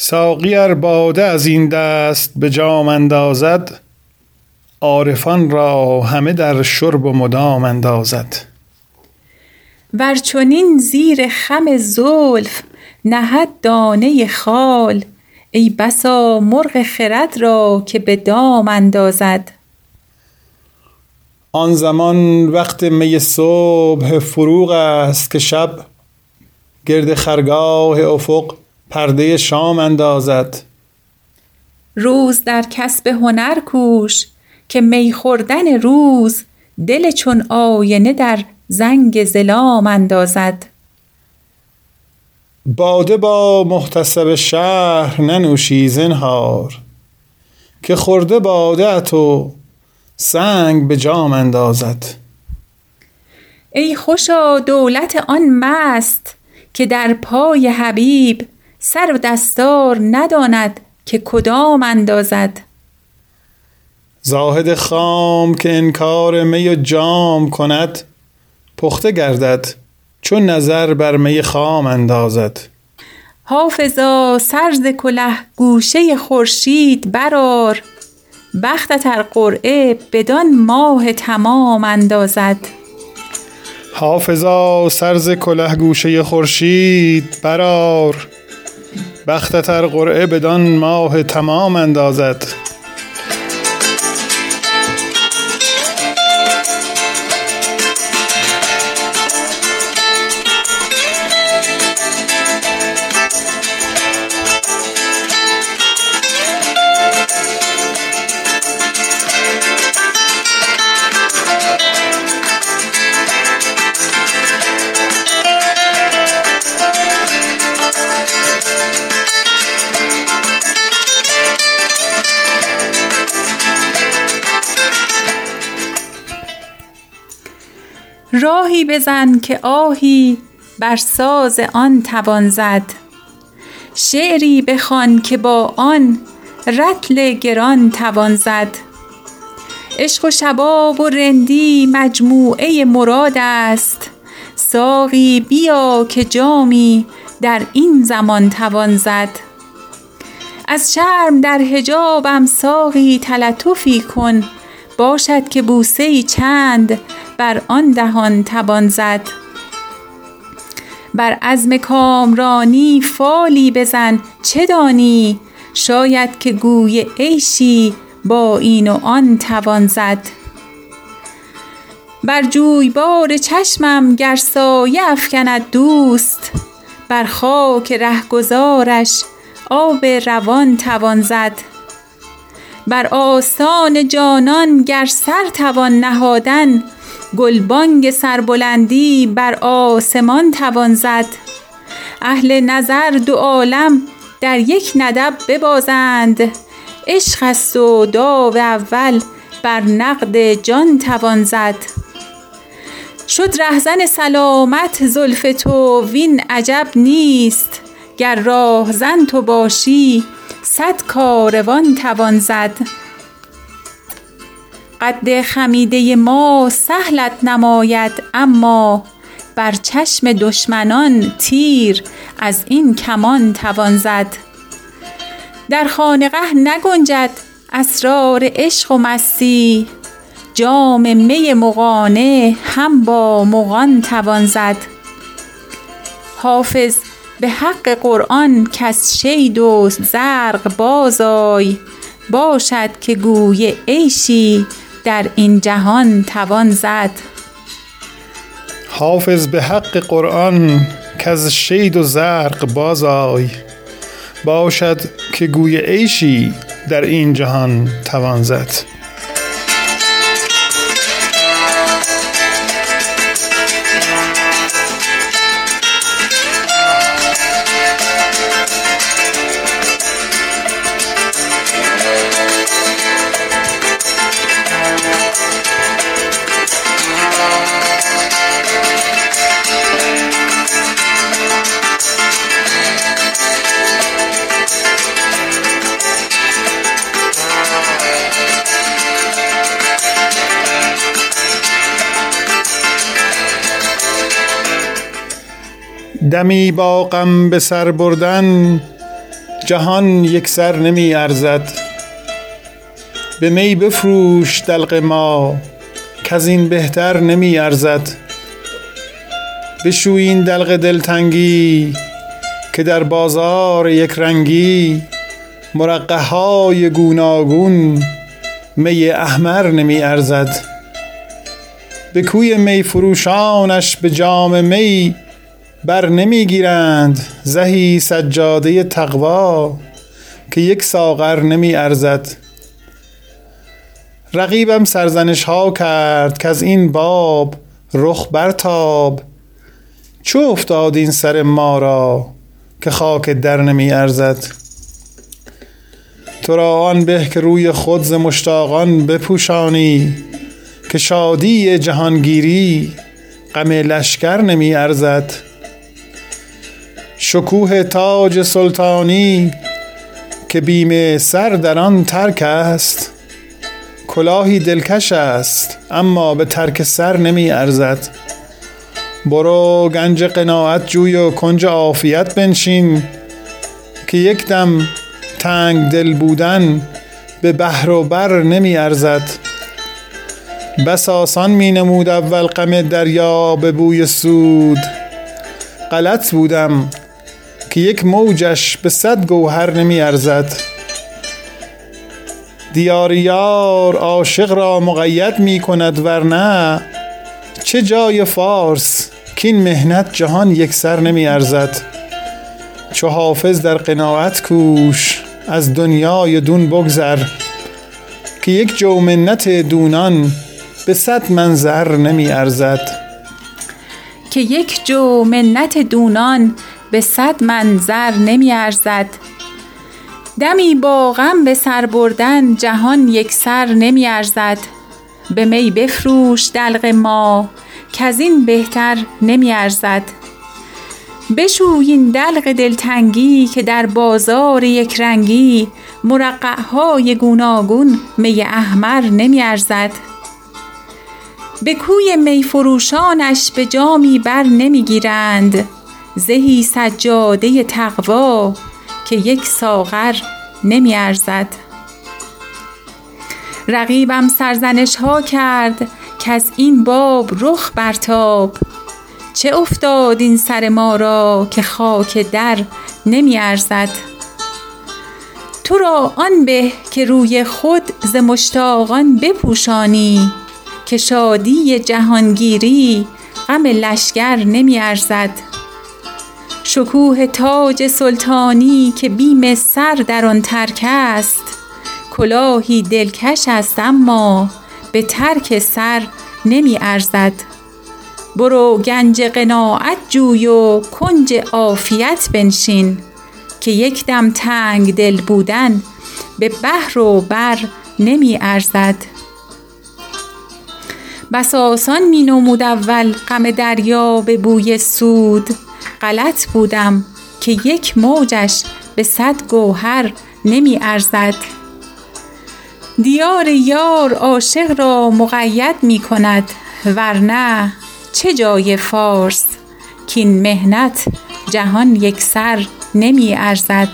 ساقی ار باده از این دست به جام اندازد عارفان را همه در شرب و مدام اندازد. ور چنین زیر خم زلف نهد دانه خال ای بسا مرغ خرد را که به دام اندازد. آن زمان وقت می صبح فروغ است که شب گرد خرگاه افق پرده شام اندازد. روز در کسب هنر کوش که می خوردن روز دل چون آینه در زنگ ظلام اندازد. باده با محتسب شهر ننوشی زنهار که خورده باده ات و سنگ به جام اندازد. ای خوشا دولت آن مست که در پای حبیب سر و دستار نداند که کدام اندازد. زاهد خام که انکار می و جام کند پخته گردد چون نظر بر می خام اندازد. حافظا سر ز کله گوشه خورشید برآر بختت ار قرعه بدان ماه تمام اندازد. حافظا سر ز کله گوشه خورشید برآر. بختت ار قرعه بدان ماه تمام اندازد. راهی بزن که آهی بر ساز آن توان زد. شعری بخوان که با آن رطل گران توان زد. عشق و شباب و رندی مجموعه مراد است. ساقی بیا که جامی در این زمان توان زد. از شرم در حجابم ساقی تلطفی کن باشد که بوسه ای چند بر آن دهان توان زد. بر عزم کامرانی فالی بزن چه دانی؟ شاید که گوی عیشی با این و آن توان زد. بر جویبار چشمم گر سایه افکند دوست بر خاک رهگذارش آب روان توان زد. بر آستان جانان گر سر توان نهادن گلبانگ سربلندی بر آسمان توان زد. اهل نظر دو عالم در یک ندب ببازند. عشق است و داو اول بر نقد جان توان زد. شد رهزن سلامت زلف تو وین عجب نیست. گر راهزن تو باشی صد کاروان توان زد. قد خمیده ما سهلت نماید اما بر چشم دشمنان تیر از این کمان توان زد. در خانقه نگنجد اسرار عشق و مستی جام می مغانه هم با مغان توان زد. حافظ به حق قرآن کز شید و زرق بازآی باشد که گوی عیشی در این جهان توان زد. حافظ به حق قرآن کز شید و زرق بازآی باشد که گوی عیشی در این جهان توان زد. دمی با غم به سر بردن جهان یک سر نمی ارزد. به می بفروش دلق ما از این بهتر نمی ارزد. بشویین دلق دلتنگی که در بازار یک رنگی مرقه های گوناگون می احمر نمی ارزد. به کوی می فروشانش به جام می بر نمی گیرند زهی سجاده تقوا که یک ساغر نمی ارزد. رقیبم سرزنش ها کرد که از این باب رخ برتاب. چو افتاد این سر ما را که خاک در نمی ارزد؟ تو را آن به که روی خود ز مشتاقان بپوشانی که شادی جهانگیری غم لشکر نمی ارزد. شکوه تاج سلطانی که بیم سر در آن ترک است. کلاهی دلکش است اما به ترک سر نمی ارزد. برو گنج قناعت جوی و کنج عافیت بنشین که یک دم تنگ دل بودن به بحر و بر نمی ارزد. بس آسان می نمود اول غم دریا به بوی سود. غلط بودم که یک موجش به صد گوهر نمی ارزد دیار یار عاشق را مقید می کند ورنه چه جای فارس کین مهنت جهان یک سر نمی ارزد چو حافظ در قناعت کوش از دنیای دون بگذر که یک جو منت دونان به صد منظر نمی ارزد که یک جو منت دونان به صد منظر نمی ارزد دمی با غم به سر بردن جهان یک سر نمی ارزد به می بفروش دلق ما از این بهتر نمی ارزد بشویین دلق دلتنگی که در بازار یک رنگی مرقع های گوناگون می احمر نمی ارزد به کوی می فروشانش به جامی بر نمی گیرند زهی سجاده تقوا که یک ساغر نمی ارزد. رقیبم سرزنش ها کرد که از این باب رخ برتاب. چه افتاد این سر ما را که خاک در نمی ارزد؟ تو را آن به که روی خود ز مشتاقان بپوشانی که شادی جهانگیری غم لشکر نمی ارزد. شکوه تاج سلطانی که بیم سر در آن ترک است. کلاهی دلکش است اما به ترک سر نمی ارزد. برو گنج قناعت جوی و کنج عافیت بنشین که یک دم تنگ دل بودن به بحر و بر نمی ارزد. بس آسان می نمود اول غم دریا به بوی سود. غلط بودم که یک موجش به صد گوهر نمی ارزد. دیار یار عاشق را مقید می کند ورنه چه جای فارس کین مهنت جهان یک سر نمی ارزد.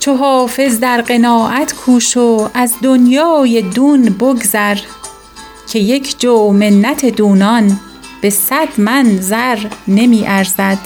چو حافظ در قناعت کوش و از دنیای دون بگذر که یک جو منت دونان به صد من زر نمی ارزد.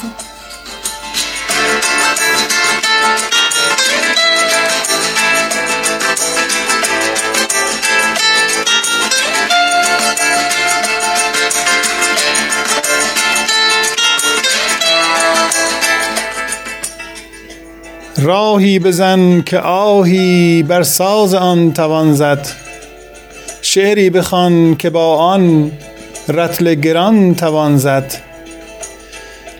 راهی بزن که آهی بر ساز آن توان زد. شعری بخوان که با آن رطل گران توان زد.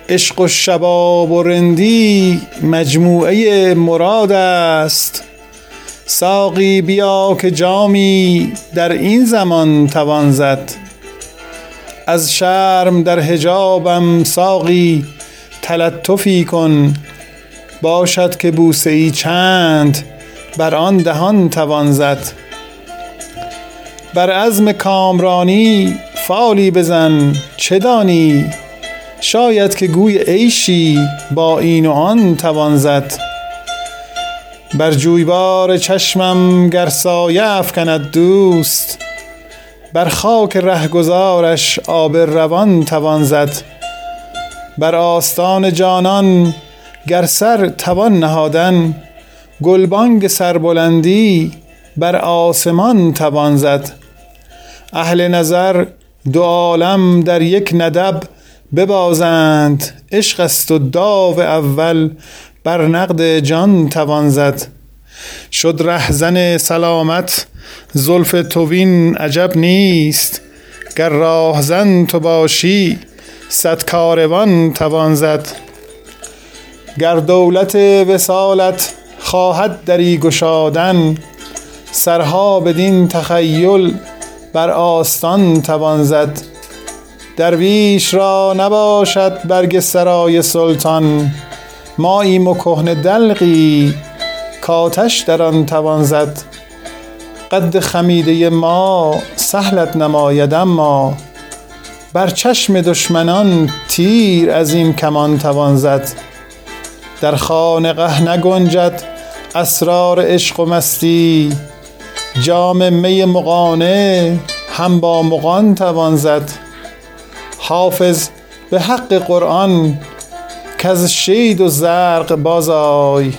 عشق و شباب و رندی مجموعه مراد است. ساقی بیا که جامی در این زمان توان زد. از شرم در حجابم ساقی تلطفی کن. باشد که بوسه ای چند بر آن دهان توان زد. بر عزم کامرانی فالی بزن چه دانی؟ شاید که گوی عیشی با این و آن توان زد. بر جویبار چشمم گر سایه افکند دوست بر خاک رهگذارش آب روان توان زد. بر آستان جانان گر سر توان نهادن گلبانگ سربلندی بر آسمان توان زد. اهل نظر دو عالم در یک ندب ببازند. عشق است و داو اول بر نقد جان توان زد. شد رهزن سلامت زلف توین عجب نیست. گر راهزن تو باشی صد کاروان توان زد. گر دولت وسالت خواهد دری گشادن سرها بدین تخیل بر آستان توان زد. درویش را نباشد برگ سرای سلطان. ماییم و کهنه دلقی کاتش در آن توان زد. قد خمیده ما سهلت نماید اما بر چشم دشمنان تیر از این کمان توان زد. در خانقه نگنجد اسرار عشق و مستی. جام می مغانه هم با مغان توان زد. حافظ به حق قرآن کز شید و زرق بازای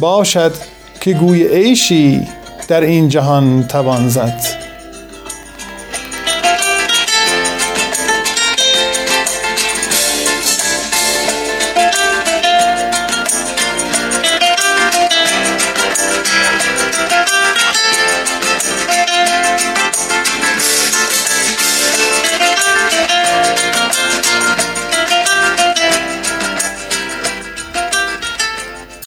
باشد که گوی عیشی در این جهان توان زد.